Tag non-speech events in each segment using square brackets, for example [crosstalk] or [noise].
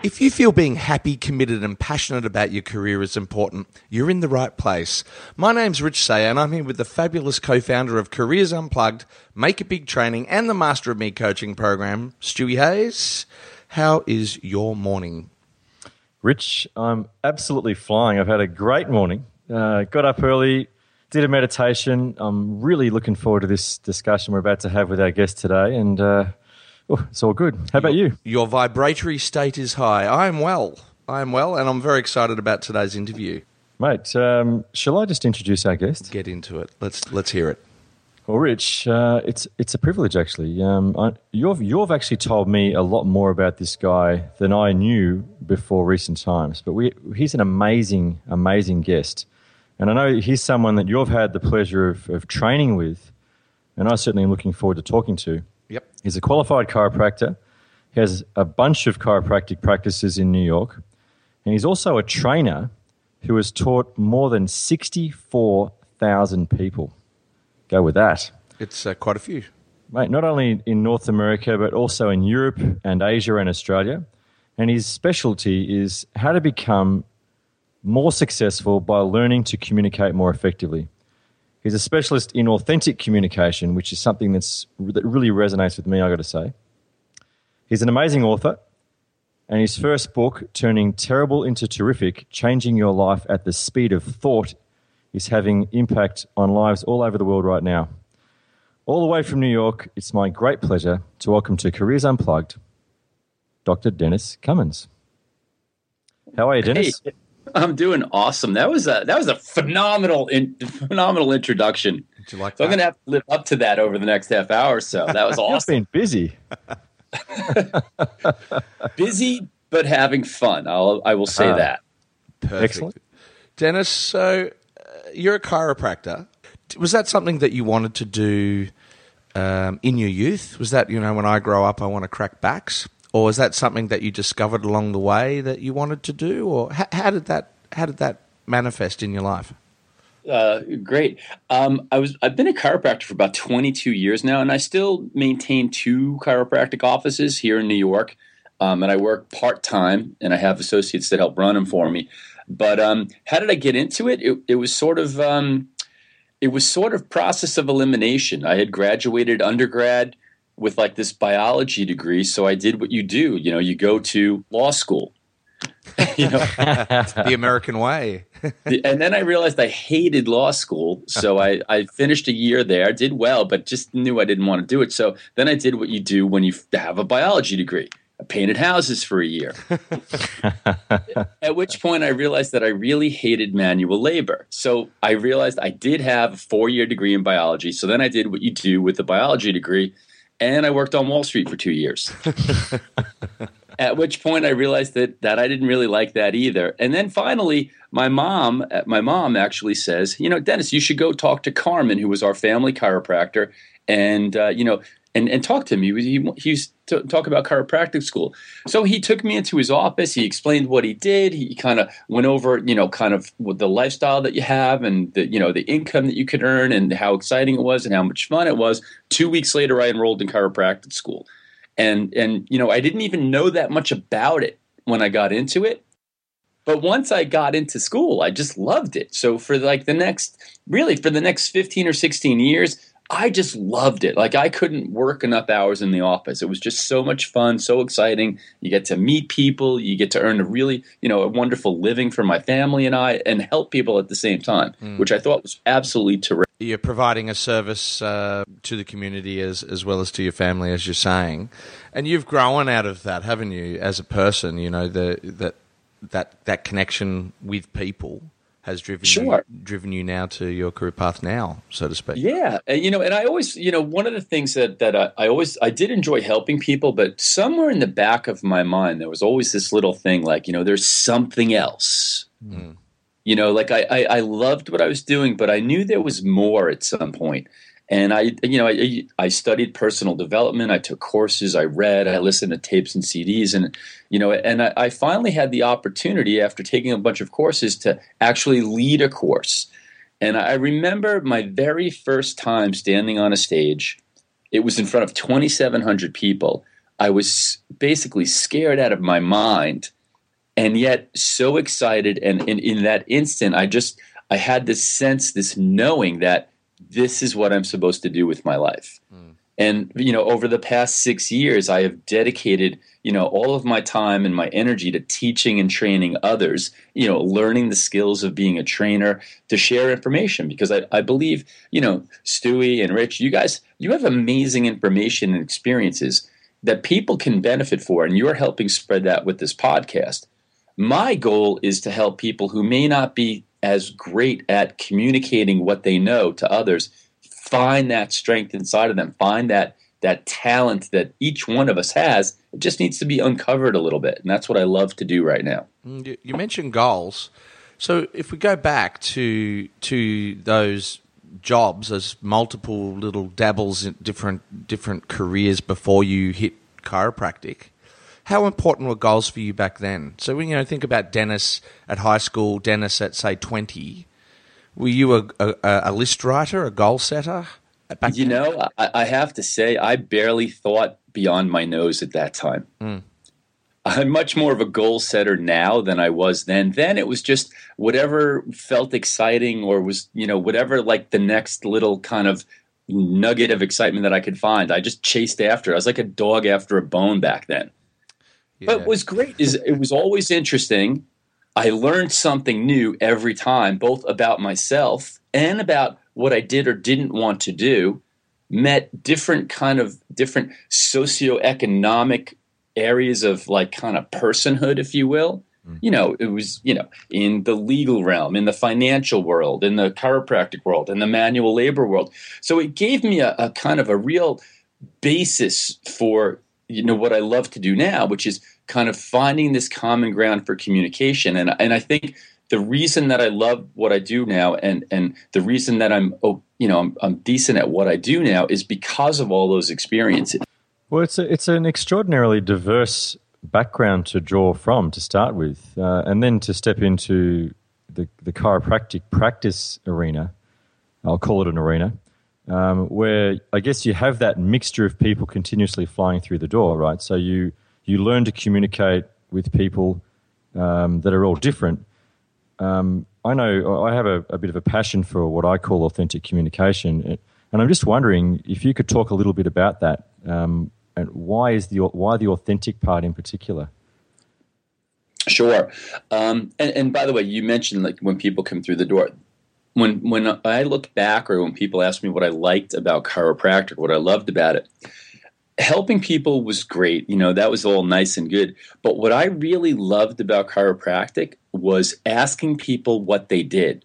If you feel being happy, committed, and passionate about your career is important, you're in the right place. My name's Rich Sayer, and I'm here with the fabulous co founder of Careers Unplugged, Make It Big Training, and the Master of Me coaching program, Stewie Hayes. How is your morning? Rich, I'm absolutely flying. I've had a great morning. Uh, got up early, did a meditation. I'm really looking forward to this discussion we're about to have with our guest today, and uh, oh, it's all good. How about you? Your vibratory state is high. I am well. I am well, and I'm very excited about today's interview. Mate, um, shall I just introduce our guest? Get into it. Let's let's hear it. Well, Rich, uh, it's it's a privilege actually. Um, I, you've you've actually told me a lot more about this guy than I knew before recent times. But we, he's an amazing, amazing guest, and I know he's someone that you've had the pleasure of, of training with, and I certainly am looking forward to talking to. Yep. He's a qualified chiropractor. He has a bunch of chiropractic practices in New York, and he's also a trainer who has taught more than sixty-four thousand people. Go with that. It's uh, quite a few. Mate, not only in North America, but also in Europe and Asia and Australia. And his specialty is how to become more successful by learning to communicate more effectively. He's a specialist in authentic communication, which is something that's, that really resonates with me, I've got to say. He's an amazing author, and his first book, Turning Terrible into Terrific Changing Your Life at the Speed of Thought, is having impact on lives all over the world right now. All the way from New York, it's my great pleasure to welcome to Careers Unplugged, Dr. Dennis Cummins. How are you, Dennis? Hey, I'm doing awesome. That was a that was a phenomenal in, phenomenal introduction. Did you like So that? I'm going to have to live up to that over the next half hour or so. That was [laughs] You've awesome. been busy. [laughs] Busy but having fun. I'll I will say Ah. that. Perfect. Excellent. Dennis, so uh, you're a chiropractor. Was that something that you wanted to do um, in your youth? Was that, you know, when I grow up, I want to crack backs? Or was that something that you discovered along the way that you wanted to do? Or how, how did that how did that manifest in your life? Uh, great. Um, I was I've been a chiropractor for about 22 years now, and I still maintain two chiropractic offices here in New York. Um, and I work part time, and I have associates that help run them for me. But um, how did I get into it? It, it was sort of um, it was sort of process of elimination. I had graduated undergrad with like this biology degree, so I did what you do. You know, you go to law school. [laughs] you know, [laughs] The American way. and then I realized I hated law school. So I, [laughs] I finished a year there, did well, but just knew I didn't want to do it. So then I did what you do when you have a biology degree. I painted houses for a year. At which point I realized that I really hated manual labor. So I realized I did have a four year degree in biology. So then I did what you do with a biology degree, and I worked on Wall Street for two years. [laughs] At which point I realized that that I didn't really like that either. And then finally, my mom, my mom actually says, you know, Dennis, you should go talk to Carmen, who was our family chiropractor, and uh, you know, and and talk to him. He he, he used to talk about chiropractic school. So he took me into his office. He explained what he did. He kind of went over, you know, kind of the lifestyle that you have and the you know the income that you could earn and how exciting it was and how much fun it was. Two weeks later, I enrolled in chiropractic school and and you know I didn't even know that much about it when I got into it. But once I got into school, I just loved it. So for like the next really for the next 15 or 16 years, I just loved it. Like I couldn't work enough hours in the office. It was just so much fun, so exciting. You get to meet people, you get to earn a really, you know, a wonderful living for my family and I and help people at the same time, which I thought was absolutely terrific. You're providing a service uh, to the community as as well as to your family, as you're saying, and you've grown out of that, haven't you? As a person, you know the that that that connection with people has driven Sure. you, driven you now to your career path now, so to speak. Yeah, and you know, and I always, you know, one of the things that that I, I always I did enjoy helping people, but somewhere in the back of my mind there was always this little thing like, you know, there's something else. Mm. You know, like I, I I loved what I was doing, but I knew there was more at some point. And I, you know, I, I studied personal development. I took courses. I read. I listened to tapes and CDs, and you know, and I, I finally had the opportunity after taking a bunch of courses to actually lead a course. And I remember my very first time standing on a stage. It was in front of 2,700 people. I was basically scared out of my mind and yet so excited and, and in that instant i just i had this sense this knowing that this is what i'm supposed to do with my life mm. and you know over the past six years i have dedicated you know all of my time and my energy to teaching and training others you know learning the skills of being a trainer to share information because i, I believe you know stewie and rich you guys you have amazing information and experiences that people can benefit for and you're helping spread that with this podcast my goal is to help people who may not be as great at communicating what they know to others find that strength inside of them, find that that talent that each one of us has. It just needs to be uncovered a little bit, and that's what I love to do right now. Mm, you mentioned goals, so if we go back to to those jobs as multiple little dabbles in different different careers before you hit chiropractic how important were goals for you back then? So when you know think about Dennis at high school, Dennis at say twenty, were you a, a, a list writer, a goal setter? you then? know, I, I, have to say, I barely thought beyond my nose at that time. Mm. I'm much more of a goal setter now than I was then. Then it was just whatever felt exciting or was, you know, whatever like the next little kind of nugget of excitement that I could find. I just chased after. I was like a dog after a bone back then. But what was great is it was always interesting. I learned something new every time, both about myself and about what I did or didn't want to do. Met different kind of different socioeconomic areas of like kind of personhood, if you will. Mm. You know, it was, you know, in the legal realm, in the financial world, in the chiropractic world, in the manual labor world. So it gave me a, a kind of a real basis for you know what I love to do now, which is kind of finding this common ground for communication. And and I think the reason that I love what I do now, and and the reason that I'm oh, you know I'm, I'm decent at what I do now, is because of all those experiences. Well, it's a, it's an extraordinarily diverse background to draw from to start with, uh, and then to step into the the chiropractic practice arena. I'll call it an arena um, where I guess you have that mixture of people continuously flying through the door, right? So you you learn to communicate with people um, that are all different. Um, I know I have a, a, bit of a passion for what I call authentic communication, and I'm just wondering if you could talk a little bit about that um, and why is the why the authentic part in particular. Sure, um, and, and by the way, you mentioned like when people come through the door when when I look back or when people ask me what I liked about chiropractic, what I loved about it, helping people was great. You know, that was all nice and good. But what I really loved about chiropractic was asking people what they did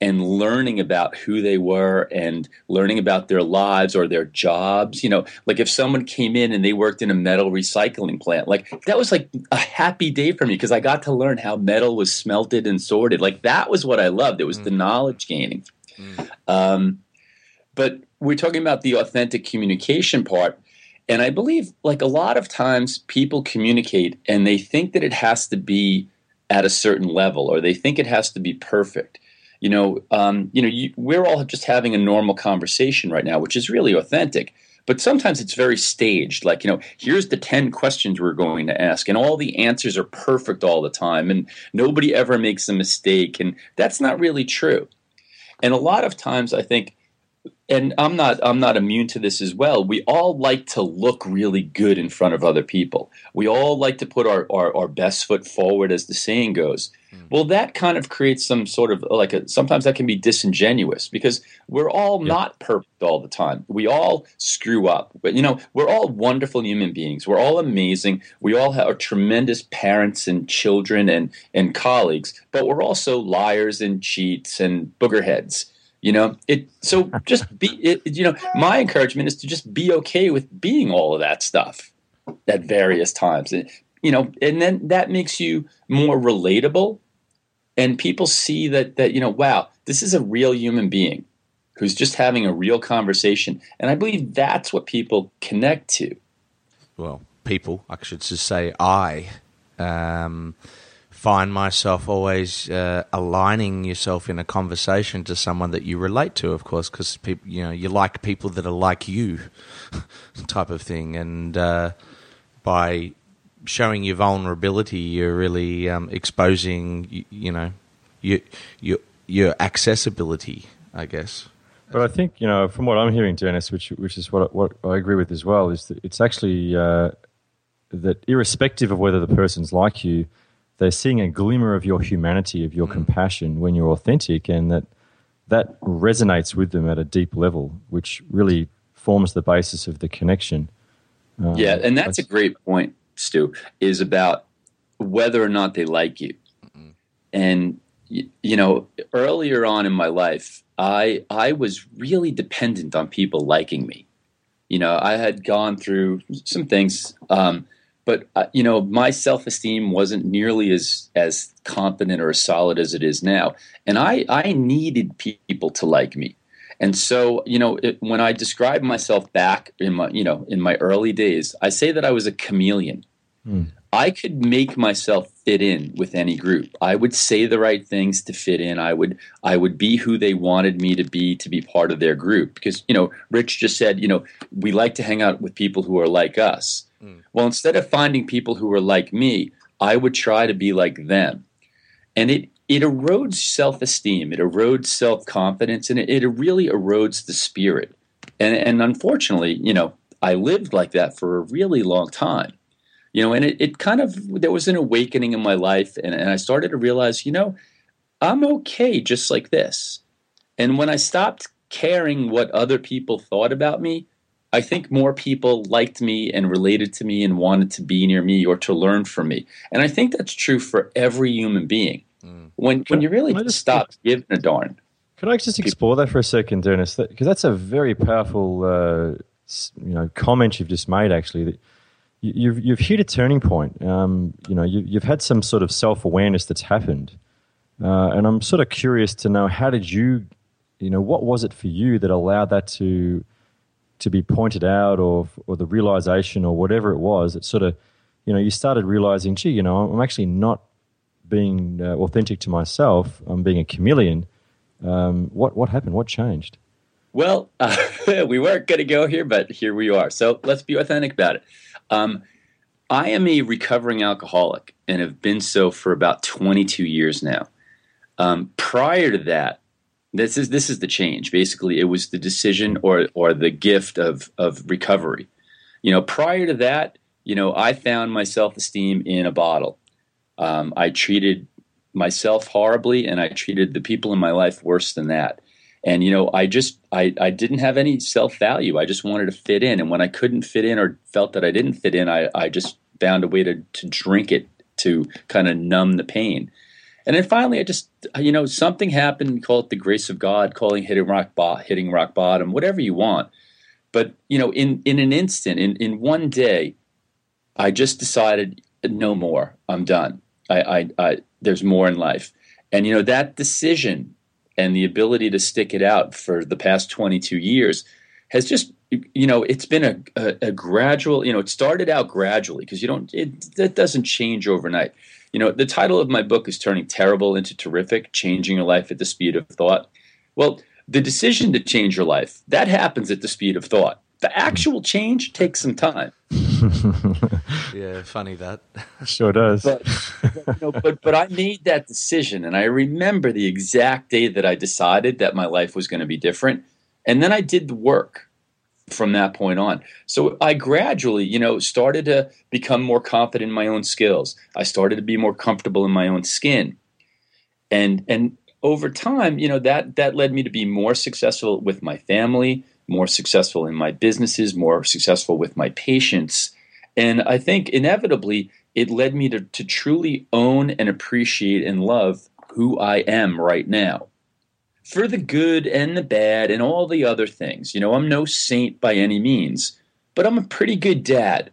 and learning about who they were and learning about their lives or their jobs. You know, like if someone came in and they worked in a metal recycling plant, like that was like a happy day for me because I got to learn how metal was smelted and sorted. Like that was what I loved. It was mm. the knowledge gaining. Mm. Um, but we're talking about the authentic communication part. And I believe, like a lot of times, people communicate and they think that it has to be at a certain level or they think it has to be perfect you know, um, you know, you, we're all just having a normal conversation right now, which is really authentic. But sometimes it's very staged. Like, you know, here's the 10 questions we're going to ask, and all the answers are perfect all the time, and nobody ever makes a mistake. And that's not really true. And a lot of times, I think and I'm not I'm not immune to this as well. We all like to look really good in front of other people. We all like to put our, our, our best foot forward, as the saying goes. Mm. Well, that kind of creates some sort of like a sometimes that can be disingenuous because we're all not perfect all the time. We all screw up. But you know, we're all wonderful human beings. We're all amazing. We all have tremendous parents and children and and colleagues, but we're also liars and cheats and boogerheads you know? It so just be it, you know my encouragement is to just be okay with being all of that stuff at various times. And, you know and then that makes you more relatable. And people see that that you know wow this is a real human being who's just having a real conversation. And i believe that's what people connect to. Well people i should just say i um, find myself always uh, aligning yourself in a conversation to someone that you relate to, of course, because people, you know, you like people that are like you, [laughs] type of thing, and uh, by showing your vulnerability, you're really um, exposing, you, you know, your your your accessibility, I guess. But I think you know, from what I'm hearing, Dennis, which which is what what I agree with as well, is that it's actually uh, that irrespective of whether the person's like you, they're seeing a glimmer of your humanity, of your mm. compassion when you're authentic, and that that resonates with them at a deep level, which really forms the basis of the connection. Um, yeah, and that's a great point, Stu. Is about whether or not they like you, mm-hmm. and you know, earlier on in my life, I I was really dependent on people liking me. You know, I had gone through some things, um, but uh, you know, my self esteem wasn't nearly as as confident or as solid as it is now, and I I needed people to like me. And so, you know, it, when I describe myself back in my, you know, in my early days, I say that I was a chameleon. Mm. I could make myself fit in with any group. I would say the right things to fit in. I would I would be who they wanted me to be to be part of their group because you know Rich just said, you know, we like to hang out with people who are like us. Mm. Well, instead of finding people who were like me, I would try to be like them. And it it erodes self-esteem, it erodes self-confidence and it, it really erodes the spirit. And and unfortunately, you know, I lived like that for a really long time you know and it, it kind of there was an awakening in my life and, and i started to realize you know i'm okay just like this and when i stopped caring what other people thought about me i think more people liked me and related to me and wanted to be near me or to learn from me. And i think that's true for every human being. Mm. when when you really just stop giving a darn. Can i just explore that for a second dennis? Because that's a very powerful uh, you know comment you've just made actually that you've you've hit a turning point. Um, you know, you, have had some sort of self awareness that's happened, uh, and I'm sort of curious to know how did you, you know, what was it for you that allowed that to to be pointed out, or or the realization, or whatever it was. it sort of, you know, you started realizing, gee, you know, I'm actually not being uh, authentic to myself. I'm being a chameleon. Um, what what happened? What changed? Well, uh, [laughs] we weren't going to go here, but here we are. So let's be authentic about it. Um, I am a recovering alcoholic and have been so for about 22 years now. Um, prior to that, this is this is the change. Basically, it was the decision or or the gift of of recovery. You know, prior to that, you know, I found my self esteem in a bottle. Um, I treated myself horribly, and I treated the people in my life worse than that and you know i just i, I didn't have any self-value i just wanted to fit in and when i couldn't fit in or felt that i didn't fit in i, I just found a way to, to drink it to kind of numb the pain and then finally i just you know something happened call it the grace of god calling hitting rock bo- hitting rock bottom whatever you want. But you know in in an instant in in one day i just decided no more i'm done. I, I, I there's more in life. And you know that decision and the ability to stick it out for the past 22 years has just you know it's been a, a, a gradual you know it started out gradually because you don't it that doesn't change overnight you know the title of my book is turning terrible into terrific changing your life at the speed of thought well the decision to change your life that happens at the speed of thought the actual change takes some time. [laughs] yeah, funny that. [laughs] Sure does. But, but, you know, but, but I made that decision, and I remember the exact day that I decided that my life was going to be different, and then I did the work from that point on. So I gradually, you know, started to become more confident in my own skills. I started to be more comfortable in my own skin, and and over time, you know, that that led me to be more successful with my family more successful in my businesses, more successful with my patients. And I think inevitably it led me to, to truly own and appreciate and love who I am right now. For the good and the bad and all the other things. You know, I'm no saint by any means, but I'm a pretty good dad,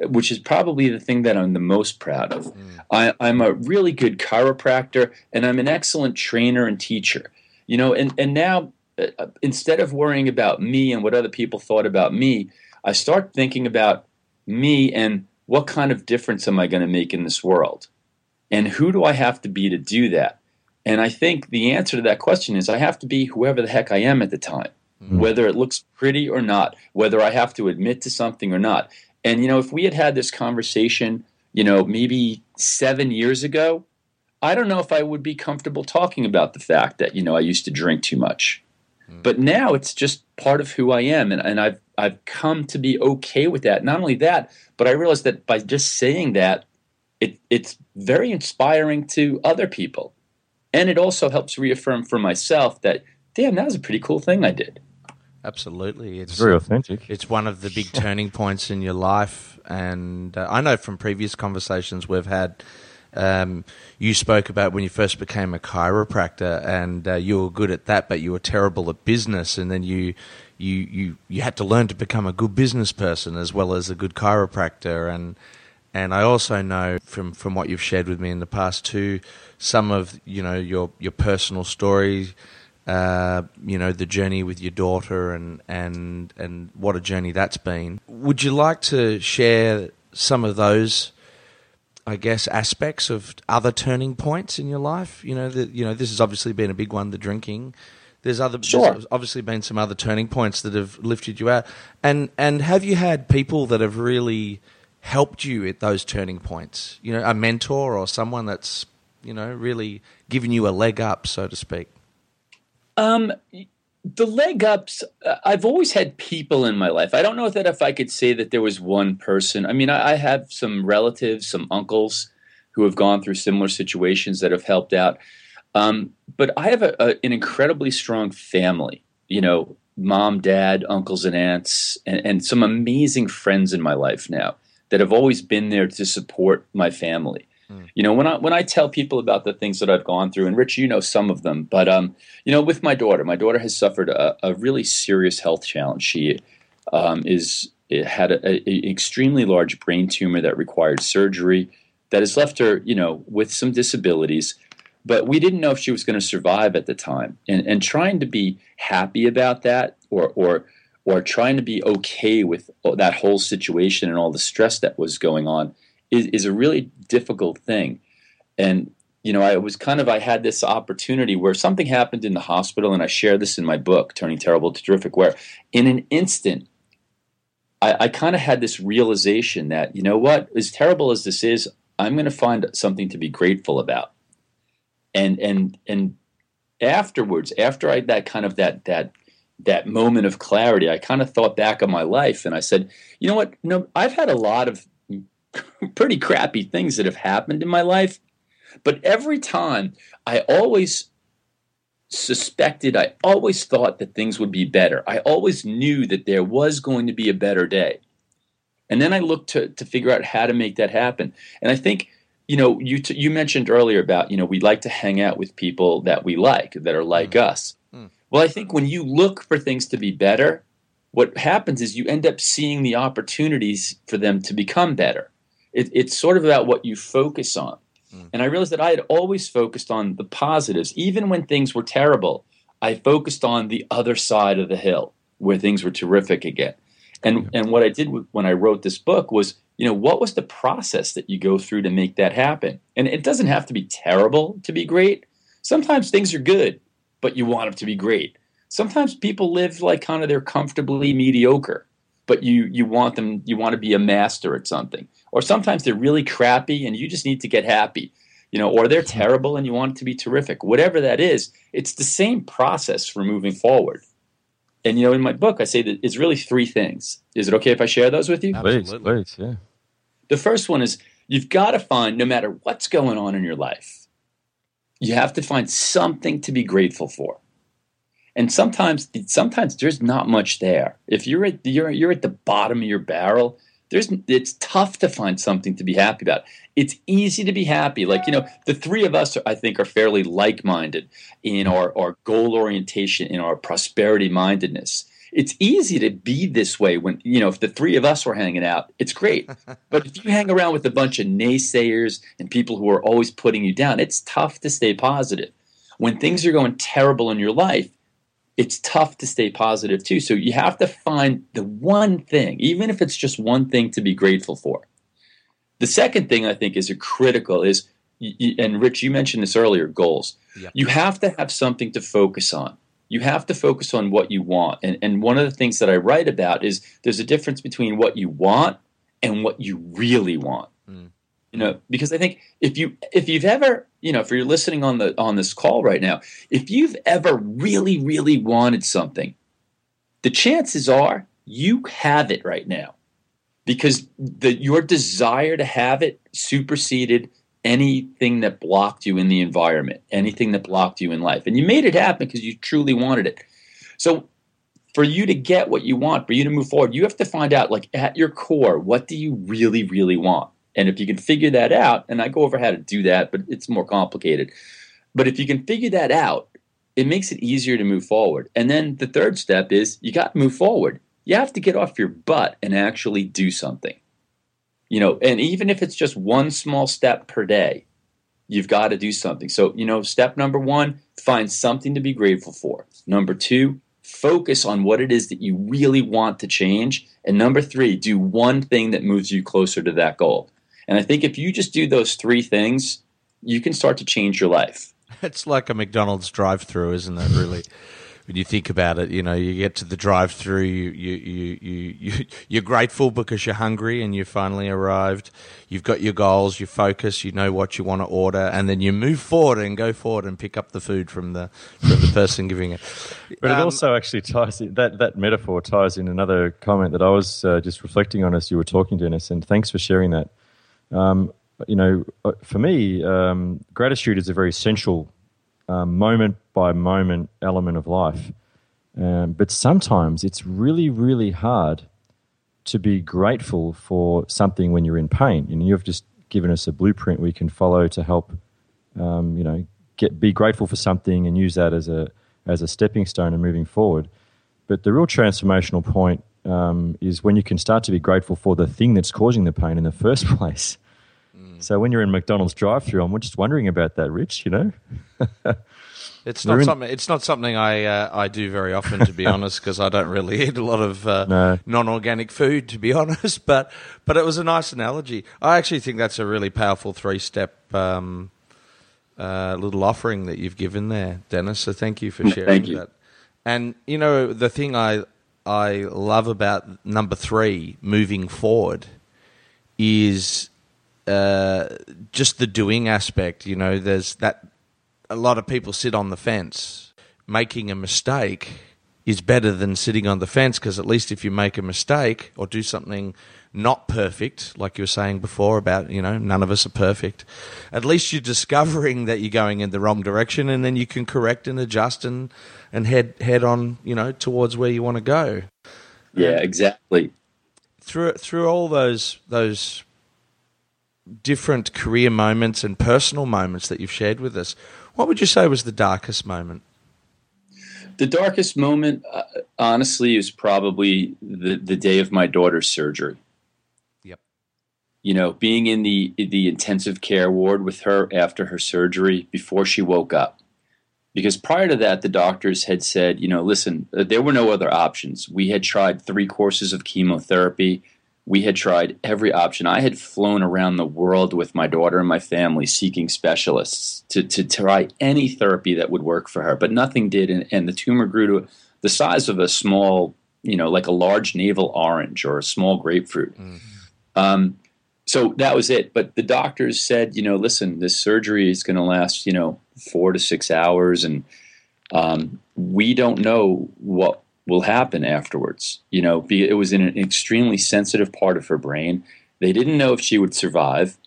which is probably the thing that I'm the most proud of. Mm. I, I'm a really good chiropractor and I'm an excellent trainer and teacher. You know, and, and now uh, instead of worrying about me and what other people thought about me, I start thinking about me and what kind of difference am I going to make in this world? And who do I have to be to do that? And I think the answer to that question is I have to be whoever the heck I am at the time, mm-hmm. whether it looks pretty or not, whether I have to admit to something or not. And you know, if we had had this conversation, you know, maybe seven years ago, I don't know if I would be comfortable talking about the fact that you know I used to drink too much. But now it's just part of who I am, and, and I've I've come to be okay with that. Not only that, but I realize that by just saying that, it it's very inspiring to other people, and it also helps reaffirm for myself that damn, that was a pretty cool thing I did. Absolutely, It's very authentic. It's one of the big turning points in your life, and uh, I know from previous conversations we've had. Um, you spoke about when you first became a chiropractor, and uh, you were good at that, but you were terrible at business, and then you, you, you, you had to learn to become a good business person as well as a good chiropractor, and and I also know from from what you've shared with me in the past too, some of you know your your personal story uh, you know the journey with your daughter and and and what a journey that's been. Would you like to share some of those, I guess, aspects of other turning points in your life? You know that you know this has obviously been a big one, the drinking. There's other Sure. there's obviously been some other turning points that have lifted you out. And and have you had people that have really helped you at those turning points? You know, a mentor or someone that's you know really given you a leg up, so to speak. Um, the leg ups. uh, I've always had people in my life. I don't know that if I could say that there was one person. I mean, I, I have some relatives, some uncles who have gone through similar situations that have helped out. Um, but I have a, a, an incredibly strong family. You know, mom, dad, uncles, and aunts, and, and some amazing friends in my life now that have always been there to support my family. You know, when I when I tell people about the things that I've gone through, and Rich, you know some of them, but um, you know, with my daughter, my daughter has suffered a, a really serious health challenge. She um, is had a, a extremely large brain tumor that required surgery that has left her, you know, with some disabilities. But we didn't know if she was going to survive at the time, and and trying to be happy about that, or or or trying to be okay with that whole situation and all the stress that was going on is, is a really difficult thing. And you know, I was kind of I had this opportunity where something happened in the hospital, and I share this in my book, Turning Terrible to Terrific, where in an instant, I, I kind of had this realization that you know what, as terrible as this is, I'm going to find something to be grateful about. And and and afterwards, after I that kind of that that that moment of clarity, I kind of thought back on my life, and I said, you know what, no, I've had a lot of [laughs] pretty crappy things that have happened in my life. But every time I always suspected, I always thought that things would be better. I always knew that there was going to be a better day. And then I looked to, to figure out how to make that happen. And I think, you know, you, t- you mentioned earlier about, you know, we like to hang out with people that we like, that are like mm-hmm. us. Well, I think when you look for things to be better, what happens is you end up seeing the opportunities for them to become better. It, it's sort of about what you focus on. Mm. And I realized that I had always focused on the positives. Even when things were terrible, I focused on the other side of the hill where things were terrific again. And, and what I did when I wrote this book was, you know, what was the process that you go through to make that happen? And it doesn't have to be terrible to be great. Sometimes things are good, but you want them to be great. Sometimes people live like kind of they're comfortably mediocre, but you you want them you want to be a master at something. Or sometimes they're really crappy and you just need to get happy. You know, or they're terrible and you want it to be terrific. Whatever that is, it's the same process for moving forward. And you know, in my book, I say that it's really three things. Is it okay if I share those with you? Please, please, yeah. The first one is you've got to find, no matter what's going on in your life, you have to find something to be grateful for. And sometimes, sometimes there's not much there. If you're at you're you're at the bottom of your barrel, there's it's tough to find something to be happy about. It's easy to be happy. Like you know, the three of us, I think, are fairly like-minded in our our goal orientation, in our prosperity mindedness. It's easy to be this way when you know if the three of us were hanging out, it's great. [laughs] But if you hang around with a bunch of naysayers and people who are always putting you down, it's tough to stay positive. When things are going terrible in your life, it's tough to stay positive too. So you have to find the one thing, even if it's just one thing to be grateful for. The second thing I think is a critical is, and Rich, you mentioned this earlier, goals. Yep. You have to have something to focus on. You have to focus on what you want. And, and one of the things that I write about is there's a difference between what you want and what you really want. Mm. You know, because I think if you if you've ever, you know, if you're listening on the on this call right now, if you've ever really really wanted something, the chances are you have it right now. Because the your desire to have it superseded anything that blocked you in the environment, anything that blocked you in life. And you made it happen because you truly wanted it. So for you to get what you want, for you to move forward, you have to find out, like at your core, what do you really, really want? And if you can figure that out, and I go over how to do that, but it's more complicated. But if you can figure that out, it makes it easier to move forward. And then the third step is you got to move forward. You have to get off your butt and actually do something. You know, and even if it's just one small step per day, you've got to do something. So, you know, step number one, find something to be grateful for. Number two, focus on what it is that you really want to change. And number three, do one thing that moves you closer to that goal. And I think if you just do those three things, you can start to change your life. [laughs] It's like a McDonald's drive through, isn't it, really? [laughs] when you think about it, you know, you get to the drive-through, you you you you, you you're grateful because you're hungry and you finally arrived. You've got your goals, you focus, you know what you want to order, and then you move forward and go forward and pick up the food from the from the person giving it. But um, it also actually ties in, that that metaphor ties in another comment that I was uh, just reflecting on as you were talking, Dennis, and thanks for sharing that. Um, you know, uh, for me, um, gratitude is a very central um, moment by moment element of life. Um, but sometimes it's really, really hard to be grateful for something when you're in pain. And you've just given us a blueprint we can follow to help, um, you know, get be grateful for something and use that as a as a stepping stone and moving forward. But the real transformational point um, is when you can start to be grateful for the thing that's causing the pain in the [laughs] first place. Mm. So when you're in McDonald's drive-through, I'm just wondering about that, Rich. You know. [laughs] It's not something. It's not something I uh, I do very often, to be [laughs] honest, because I don't really eat a lot of uh, no. non-organic food, to be [laughs] honest. But but it was a nice analogy. I actually think that's a really powerful three-step um, uh, little offering that you've given there, Dennis. So thank you for sharing thank you. that. And you know the thing I I love about number three, moving forward, is uh, just the doing aspect. You know, there's that a lot of people sit on the fence. Making a mistake is better than sitting on the fence because at least if you make a mistake or do something not perfect, like you were saying before about, you know, none of us are perfect, at least you're discovering that you're going in the wrong direction and then you can correct and adjust and, and head, head on, you know, towards where you want to go. Yeah, exactly. Through, through all those, those different career moments and personal moments that you've shared with us, what would you say was the darkest moment? The darkest moment, uh, honestly, is probably the, the day of my daughter's surgery. Yep. You know, being in the the intensive care ward with her after her surgery before she woke up. Because prior to that, the doctors had said, you know, listen, uh, there were no other options. We had tried three courses of chemotherapy we had tried every option. I had flown around the world with my daughter and my family seeking specialists to, to try any therapy that would work for her, but nothing did. And, and the tumor grew to the size of a small, you know, like a large navel orange or a small grapefruit. Mm-hmm. Um, so that was it. But the doctors said, you know, listen, this surgery is going to last, you know, four to six hours. And um, we don't know what will happen afterwards. You know, it was in an extremely sensitive part of her brain. They didn't know if she would survive.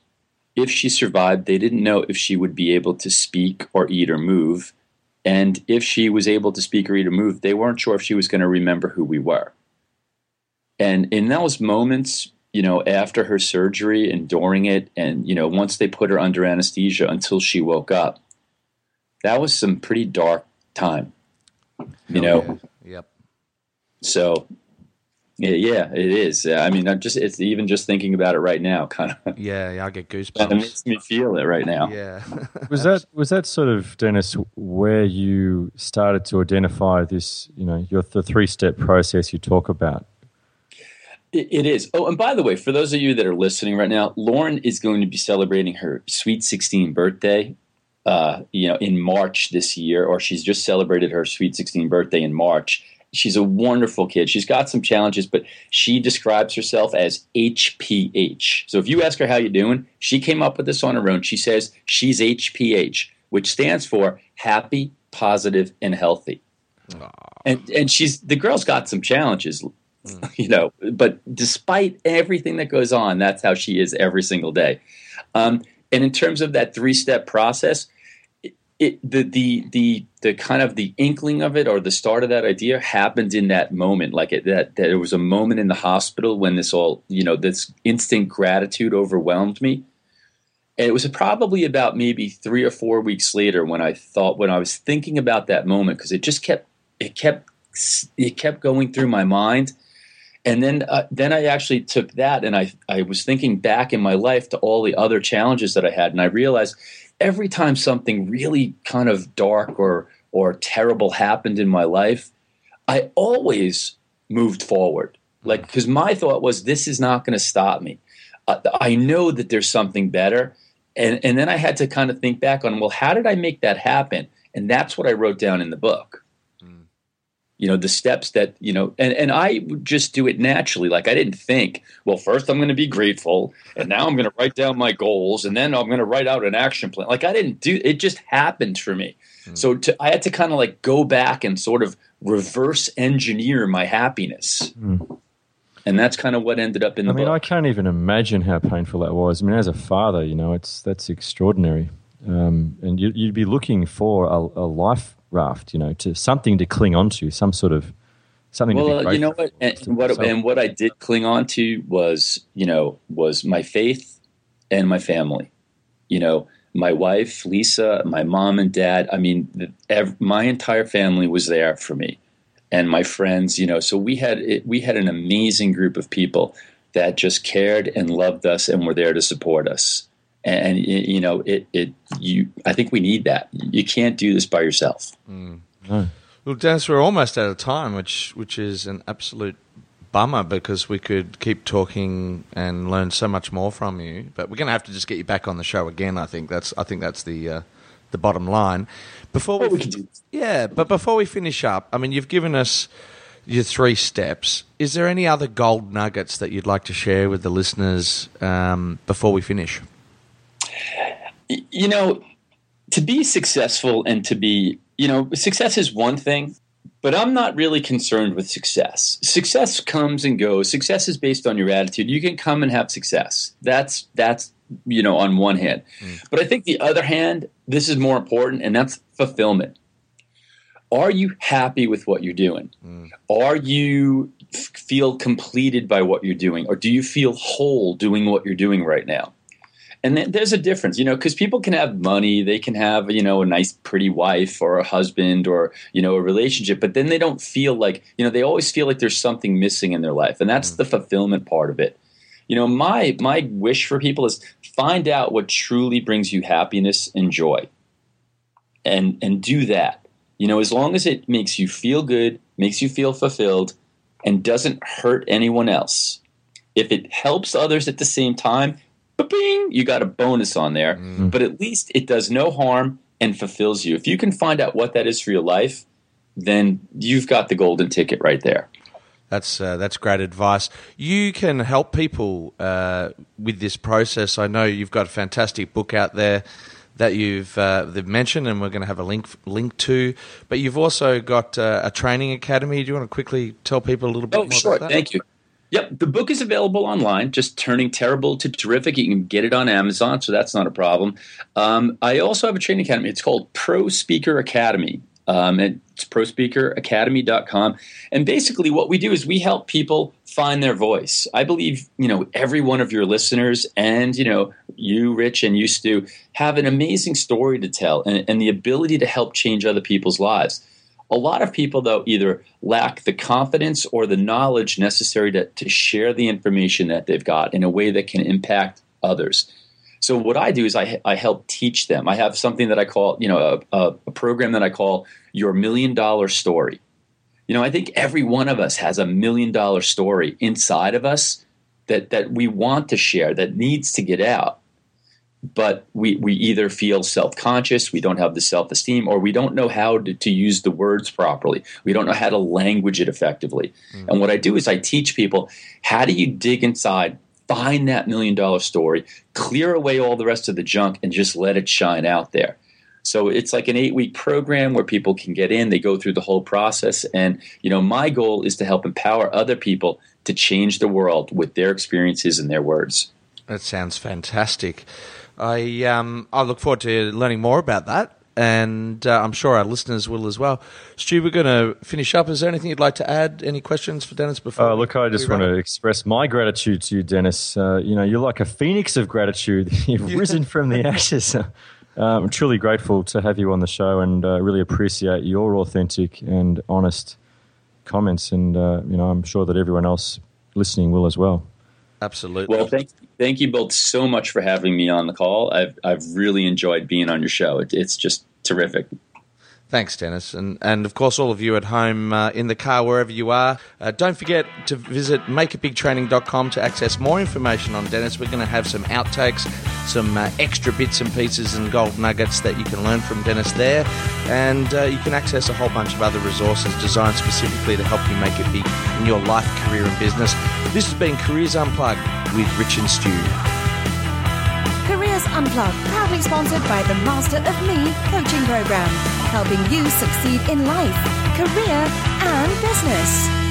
If she survived, they didn't know if she would be able to speak or eat or move. And if she was able to speak or eat or move, they weren't sure if she was going to remember who we were. And in those moments, you know, after her surgery and during it, and, you know, once they put her under anesthesia until she woke up, that was some pretty dark time. You oh, know, yeah. Yep. So yeah, it is. I mean, I'm just it's even just thinking about it right now, kind of. [laughs] Yeah, yeah I get goosebumps. It makes me feel it right now. Yeah. [laughs] was that was that sort of Dennis where you started to identify this? You know, your the three step process you talk about. It, it is. Oh, and by the way, for those of you that are listening right now, Lauren is going to be celebrating her sweet 16 birthday. Uh, you know, in March this year, or she's just celebrated her sweet 16 birthday in March she's a wonderful kid. She's got some challenges, but she describes herself as HPH. So if you ask her how you doing, she came up with this on her own. She says she's HPH, which stands for happy, positive, and healthy. Aww. And and she's the girl's got some challenges, mm. you know, but despite everything that goes on, that's how she is every single day. Um, and in terms of that three step process, it, the the the the kind of the inkling of it or the start of that idea happened in that moment. Like it, that that it was a moment in the hospital when this all you know this instant gratitude overwhelmed me. And it was probably about maybe three or four weeks later when i thought when i was thinking about that moment because it just kept it kept it kept going through my mind. And then uh, then I actually took that and I I was thinking back in my life to all the other challenges that I had. And I realized every time something really kind of dark or or terrible happened in my life, I always moved forward. Like because my thought was this is not going to stop me. Uh, I know that there's something better, and and then I had to kind of think back on well, how did I make that happen? And that's what I wrote down in the book you know the steps that you know and and i would just do it naturally like i didn't think well first i'm going to be grateful and now i'm going to write down my goals and then i'm going to write out an action plan like i didn't do it just happened for me mm. so to, i had to kind of like go back and sort of reverse engineer my happiness mm. and that's kind of what ended up in the i mean book. i can't even imagine how painful that was i mean as a father you know it's that's extraordinary um, and you, would be looking for a, a life raft, you know, to something to cling on to, some sort of something. Well, uh, you know what, and what, so, and what I did cling on to was, you know, was my faith and my family. You know, my wife Lisa, my mom and dad. I mean, the, ev- my entire family was there for me, and my friends. You know, so we had it, we had an amazing group of people that just cared and loved us and were there to support us and you know it it you i think we need that you can't do this by yourself mm. no. well dennis we're almost out of time which which is an absolute bummer because we could keep talking and learn so much more from you but we're going to have to just get you back on the show again i think that's i think that's the uh, the bottom line before we, we yeah but before we finish up i mean you've given us your three steps. Is there any other gold nuggets that you'd like to share with the listeners um, before we finish? You know, to be successful and to be, you know, success is one thing, but I'm not really concerned with success. Success comes and goes. Success is based on your attitude. You can come and have success. That's that's you know on one hand. Mm. But I think the other hand, this is more important and that's fulfillment. Are you happy with what you're doing? Mm. Are you f- feel completed by what you're doing or do you feel whole doing what you're doing right now? And there's a difference, you know, because people can have money, they can have, you know, a nice, pretty wife or a husband or, you know, a relationship, but then they don't feel like, you know, they always feel like there's something missing in their life. And that's mm. the fulfillment part of it. You know, my my wish for people is find out what truly brings you happiness and joy. And and do that. You know, as long as it makes you feel good, makes you feel fulfilled, and doesn't hurt anyone else. If it helps others at the same time, bing, you got a bonus on there. Mm. But at least it does no harm and fulfills you. If you can find out what that is for your life, then you've got the golden ticket right there. That's uh, that's great advice. You can help people uh, with this process. I know you've got a fantastic book out there that you've uh, they've mentioned, and we're going to have a link link to. But you've also got uh, a training academy. Do you want to quickly tell people a little bit oh, more sure. about that? Thank you. Yep, the book is available online. Just turning terrible to terrific. You can get it on Amazon, so that's not a problem. Um, I also have a training academy. It's called Pro Speaker Academy. Um, it's prospeakeracademy.com. And basically, what we do is we help people find their voice. I believe, you know, every one of your listeners and, you know, you, Rich, and you, Stu, have an amazing story to tell and, and the ability to help change other people's lives. A lot of people, though, either lack the confidence or the knowledge necessary to, to share the information that they've got in a way that can impact others. So what I do is I, I help teach them. I have something that I call, you know, a, a, program that I call your million dollar story. You know, I think every one of us has a million dollar story inside of us that that we want to share, that needs to get out. But we, we either feel self conscious, we don't have the self esteem, or we don't know how to, to, use the words properly. We don't know how to language it effectively. Mm-hmm. And what I do is I teach people how do you dig inside, find that million dollar story, clear away all the rest of the junk, and just let it shine out there. So it's like an eight week program where people can get in, they go through the whole process. And, you know, my goal is to help empower other people to change the world with their experiences and their words. That sounds fantastic. I um, I look forward to learning more about that, and uh, I'm sure our listeners will as well. Stu, we're going to finish up. Is there anything you'd like to add? Any questions for Dennis before? Uh, look, I just want to express my gratitude to you, Dennis. Uh, you know, you're like a phoenix of gratitude. [laughs] You've yeah. risen from the ashes. [laughs] Uh, I'm truly grateful to have you on the show, and uh, really appreciate your authentic and honest comments. And uh, you know, I'm sure that everyone else listening will as well. Absolutely. Well, thank thank you both so much for having me on the call. I've I've really enjoyed being on your show. It, it's just terrific. Thanks, Dennis. And, and of course, all of you at home, uh, in the car, wherever you are, uh, don't forget to visit makeitbigtraining.com to access more information on Dennis. We're going to have some outtakes, some uh, extra bits and pieces and gold nuggets that you can learn from Dennis there. And uh, you can access a whole bunch of other resources designed specifically to help you make it big in your life, career, and business. This has been Careers Unplugged with Rich and Stu. Careers Unplugged, proudly sponsored by the Master of Me coaching program, helping you succeed in life, career, and business.